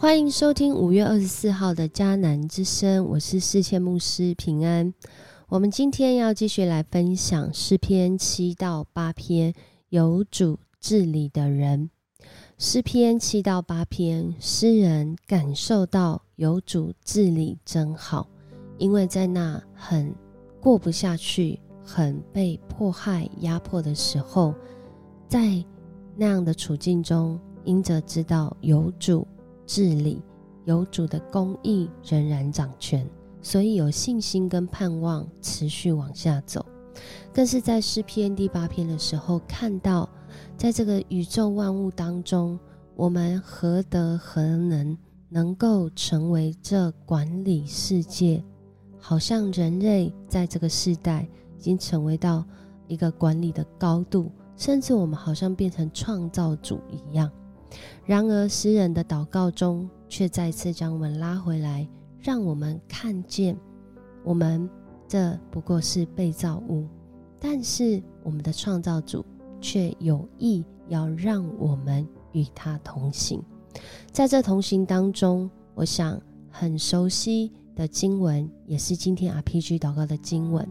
欢迎收听五月二十四号的迦南之声，我是世谦牧师平安。我们今天要继续来分享诗篇七到八篇，有主治理的人。诗篇七到八篇，诗人感受到有主治理真好，因为在那很过不下去、很被迫害压迫的时候，在那样的处境中，因着知道有主。治理有主的公义仍然掌权，所以有信心跟盼望持续往下走。更是在诗篇第八篇的时候，看到在这个宇宙万物当中，我们何德何能能够成为这管理世界？好像人类在这个时代已经成为到一个管理的高度，甚至我们好像变成创造主一样。然而，诗人的祷告中却再次将我们拉回来，让我们看见，我们这不过是被造物，但是我们的创造主却有意要让我们与他同行。在这同行当中，我想很熟悉的经文，也是今天 RPG 祷告的经文，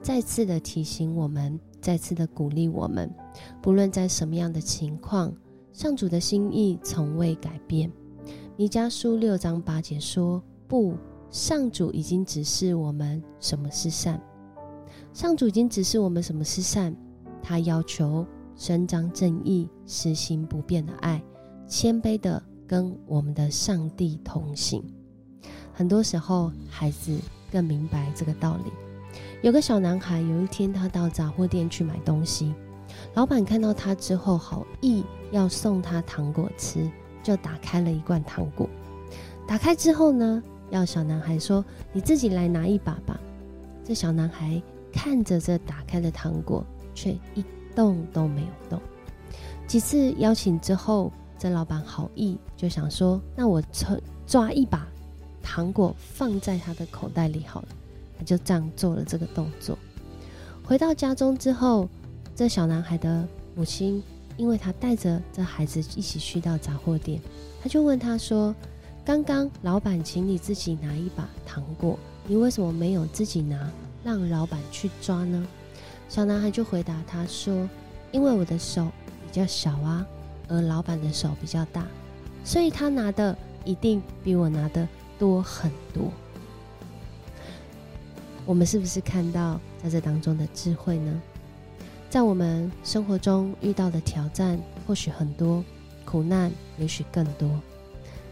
再次的提醒我们，再次的鼓励我们，不论在什么样的情况。上主的心意从未改变。弥迦书六章八节说：“不，上主已经指示我们什么是善。上主已经指示我们什么是善。他要求伸张正义，实行不变的爱，谦卑的跟我们的上帝同行。很多时候，孩子更明白这个道理。有个小男孩，有一天他到杂货店去买东西。”老板看到他之后，好意要送他糖果吃，就打开了一罐糖果。打开之后呢，要小男孩说：“你自己来拿一把吧。”这小男孩看着这打开的糖果，却一动都没有动。几次邀请之后，这老板好意就想说：“那我抓抓一把糖果放在他的口袋里好了。”他就这样做了这个动作。回到家中之后。这小男孩的母亲，因为他带着这孩子一起去到杂货店，他就问他说：“刚刚老板请你自己拿一把糖果，你为什么没有自己拿，让老板去抓呢？”小男孩就回答他说：“因为我的手比较小啊，而老板的手比较大，所以他拿的一定比我拿的多很多。”我们是不是看到在这当中的智慧呢？在我们生活中遇到的挑战或许很多，苦难也许更多，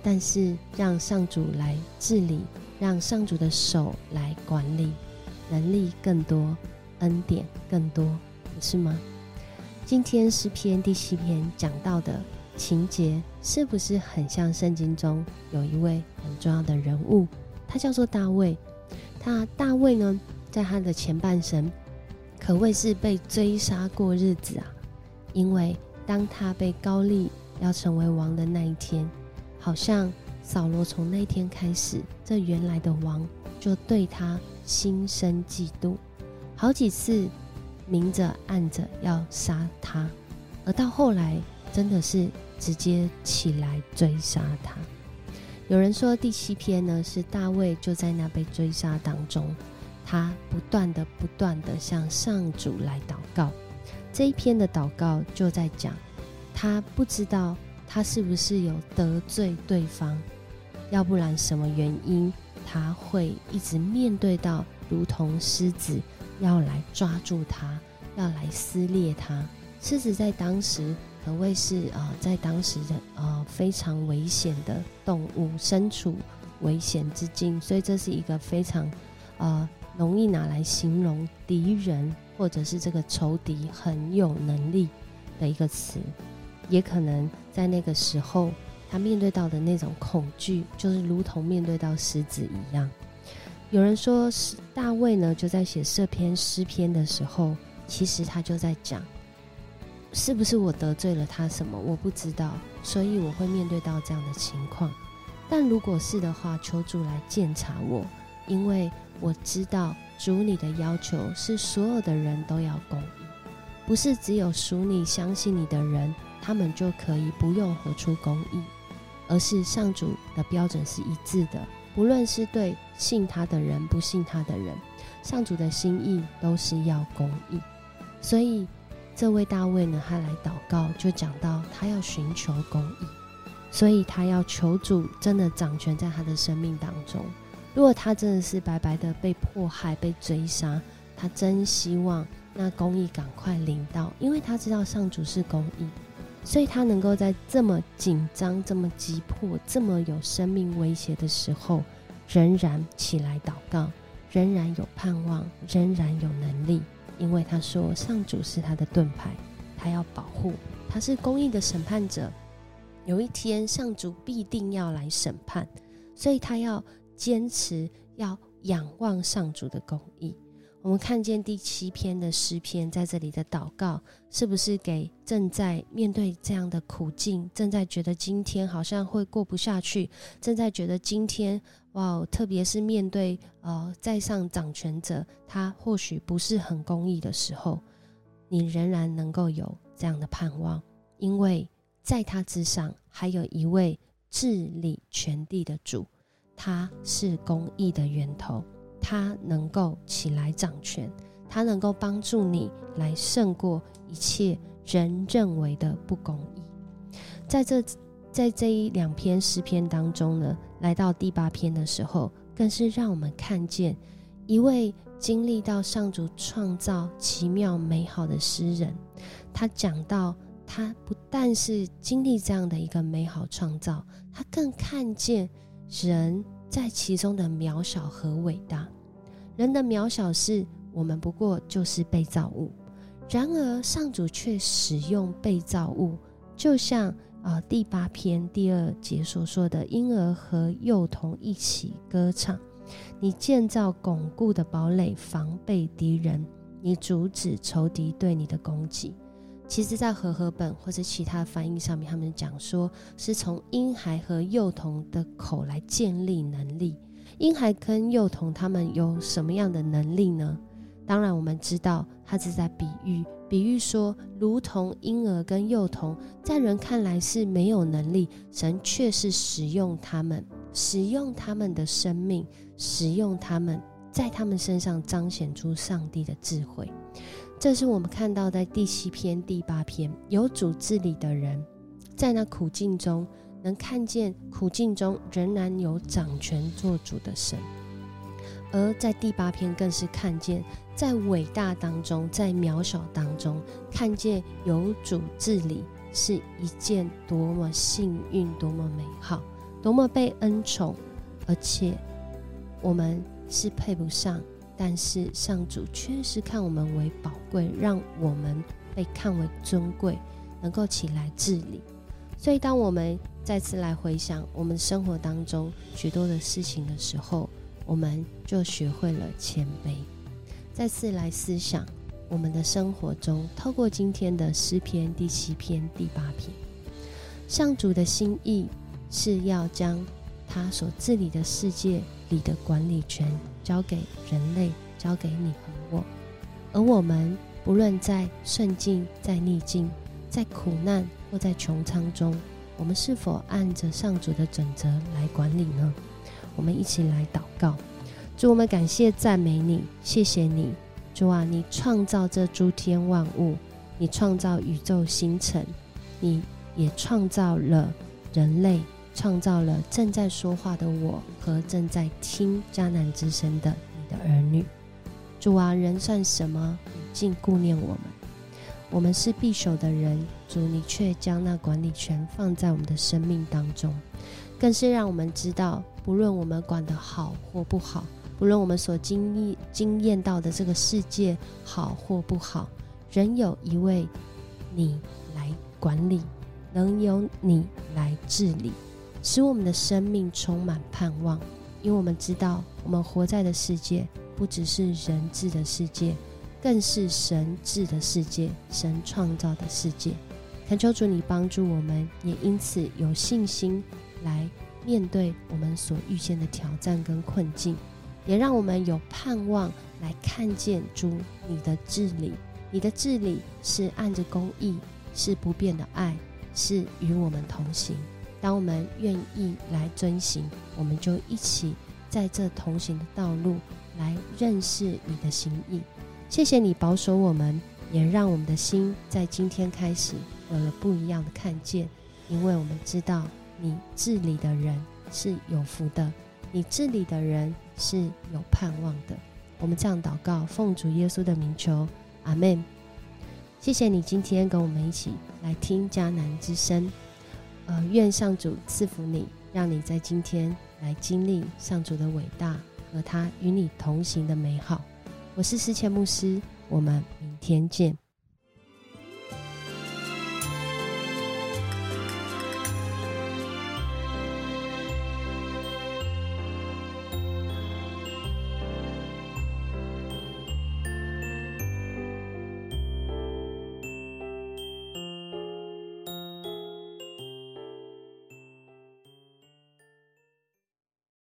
但是让上主来治理，让上主的手来管理，能力更多，恩典更多，不是吗？今天诗篇第七篇讲到的情节，是不是很像圣经中有一位很重要的人物？他叫做大卫。他大卫呢，在他的前半生。可谓是被追杀过日子啊！因为当他被高利要成为王的那一天，好像扫罗从那天开始，这原来的王就对他心生嫉妒，好几次明着暗着要杀他，而到后来真的是直接起来追杀他。有人说第七篇呢，是大卫就在那被追杀当中。他不断的、不断的向上主来祷告，这一篇的祷告就在讲，他不知道他是不是有得罪对方，要不然什么原因他会一直面对到如同狮子要来抓住他，要来撕裂他。狮子在当时可谓是啊，在当时的呃非常危险的动物，身处危险之境，所以这是一个非常呃。容易拿来形容敌人或者是这个仇敌很有能力的一个词，也可能在那个时候他面对到的那种恐惧，就是如同面对到狮子一样。有人说，是大卫呢就在写这篇诗篇的时候，其实他就在讲，是不是我得罪了他什么？我不知道，所以我会面对到这样的情况。但如果是的话，求主来鉴察我，因为。我知道主你的要求是所有的人都要公义，不是只有属你相信你的人，他们就可以不用活出公义。而是上主的标准是一致的。不论是对信他的人，不信他的人，上主的心意都是要公义。所以，这位大卫呢，他来祷告，就讲到他要寻求公义，所以他要求主真的掌权在他的生命当中。如果他真的是白白的被迫害、被追杀，他真希望那公义赶快临到，因为他知道上主是公义。所以他能够在这么紧张、这么急迫、这么有生命威胁的时候，仍然起来祷告，仍然有盼望，仍然有能力。因为他说，上主是他的盾牌，他要保护，他是公义的审判者。有一天，上主必定要来审判，所以他要坚持，要仰望上主的公义。我们看见第七篇的诗篇，在这里的祷告，是不是给正在面对这样的苦境，正在觉得今天好像会过不下去，正在觉得今天哇，特别是面对呃在上掌权者，他或许不是很公义的时候，你仍然能够有这样的盼望，因为在他之上还有一位治理全地的主，他是公义的源头。他能够起来掌权，他能够帮助你来胜过一切人认为的不公义。在这在这一两篇诗篇当中呢，来到第八篇的时候，更是让我们看见一位经历到上主创造奇妙美好的诗人。他讲到，他不但是经历这样的一个美好创造，他更看见人在其中的渺小和伟大。人的渺小是我们不过就是被造物，然而上主却使用被造物，就像啊第八篇第二节所说的，婴儿和幼童一起歌唱。你建造巩固的堡垒，防备敌人；你阻止仇敌对你的攻击。其实，在和合本或者其他翻译上面，他们讲说是从婴孩和幼童的口来建立能力。婴孩跟幼童他们有什么样的能力呢？当然，我们知道他是在比喻，比喻说，如同婴儿跟幼童，在人看来是没有能力，神却是使用他们，使用他们的生命，使用他们在他们身上彰显出上帝的智慧。这是我们看到在第七篇、第八篇有主治理的人，在那苦境中。能看见苦境中仍然有掌权做主的神，而在第八篇更是看见在伟大当中，在渺小当中看见有主治理是一件多么幸运、多么美好、多么被恩宠，而且我们是配不上，但是上主确实看我们为宝贵，让我们被看为尊贵，能够起来治理。所以，当我们再次来回想我们生活当中许多的事情的时候，我们就学会了谦卑。再次来思想我们的生活中，透过今天的诗篇第七篇、第八篇，上主的心意是要将他所治理的世界里的管理权交给人类，交给你和我。而我们不论在顺境、在逆境、在苦难。或在穹苍中，我们是否按着上主的准则来管理呢？我们一起来祷告，主，我们感谢赞美你，谢谢你，主啊，你创造这诸天万物，你创造宇宙星辰，你也创造了人类，创造了正在说话的我和正在听迦南之声的你的儿女。主啊，人算什么？竟顾念我们。我们是必守的人，主，你却将那管理权放在我们的生命当中，更是让我们知道，不论我们管得好或不好，不论我们所经历、经验到的这个世界好或不好，仍有一位你来管理，能由你来治理，使我们的生命充满盼望。因为我们知道，我们活在的世界不只是人治的世界。更是神治的世界，神创造的世界。恳求主你帮助我们，也因此有信心来面对我们所遇见的挑战跟困境，也让我们有盼望来看见主你的治理。你的治理是按着公义，是不变的爱，是与我们同行。当我们愿意来遵行，我们就一起在这同行的道路来认识你的心意。谢谢你保守我们，也让我们的心在今天开始有了不一样的看见，因为我们知道你治理的人是有福的，你治理的人是有盼望的。我们这样祷告，奉主耶稣的名求，阿门。谢谢你今天跟我们一起来听迦南之声。呃，愿上主赐福你，让你在今天来经历上主的伟大和他与你同行的美好。我是思谦牧师，我们明天见。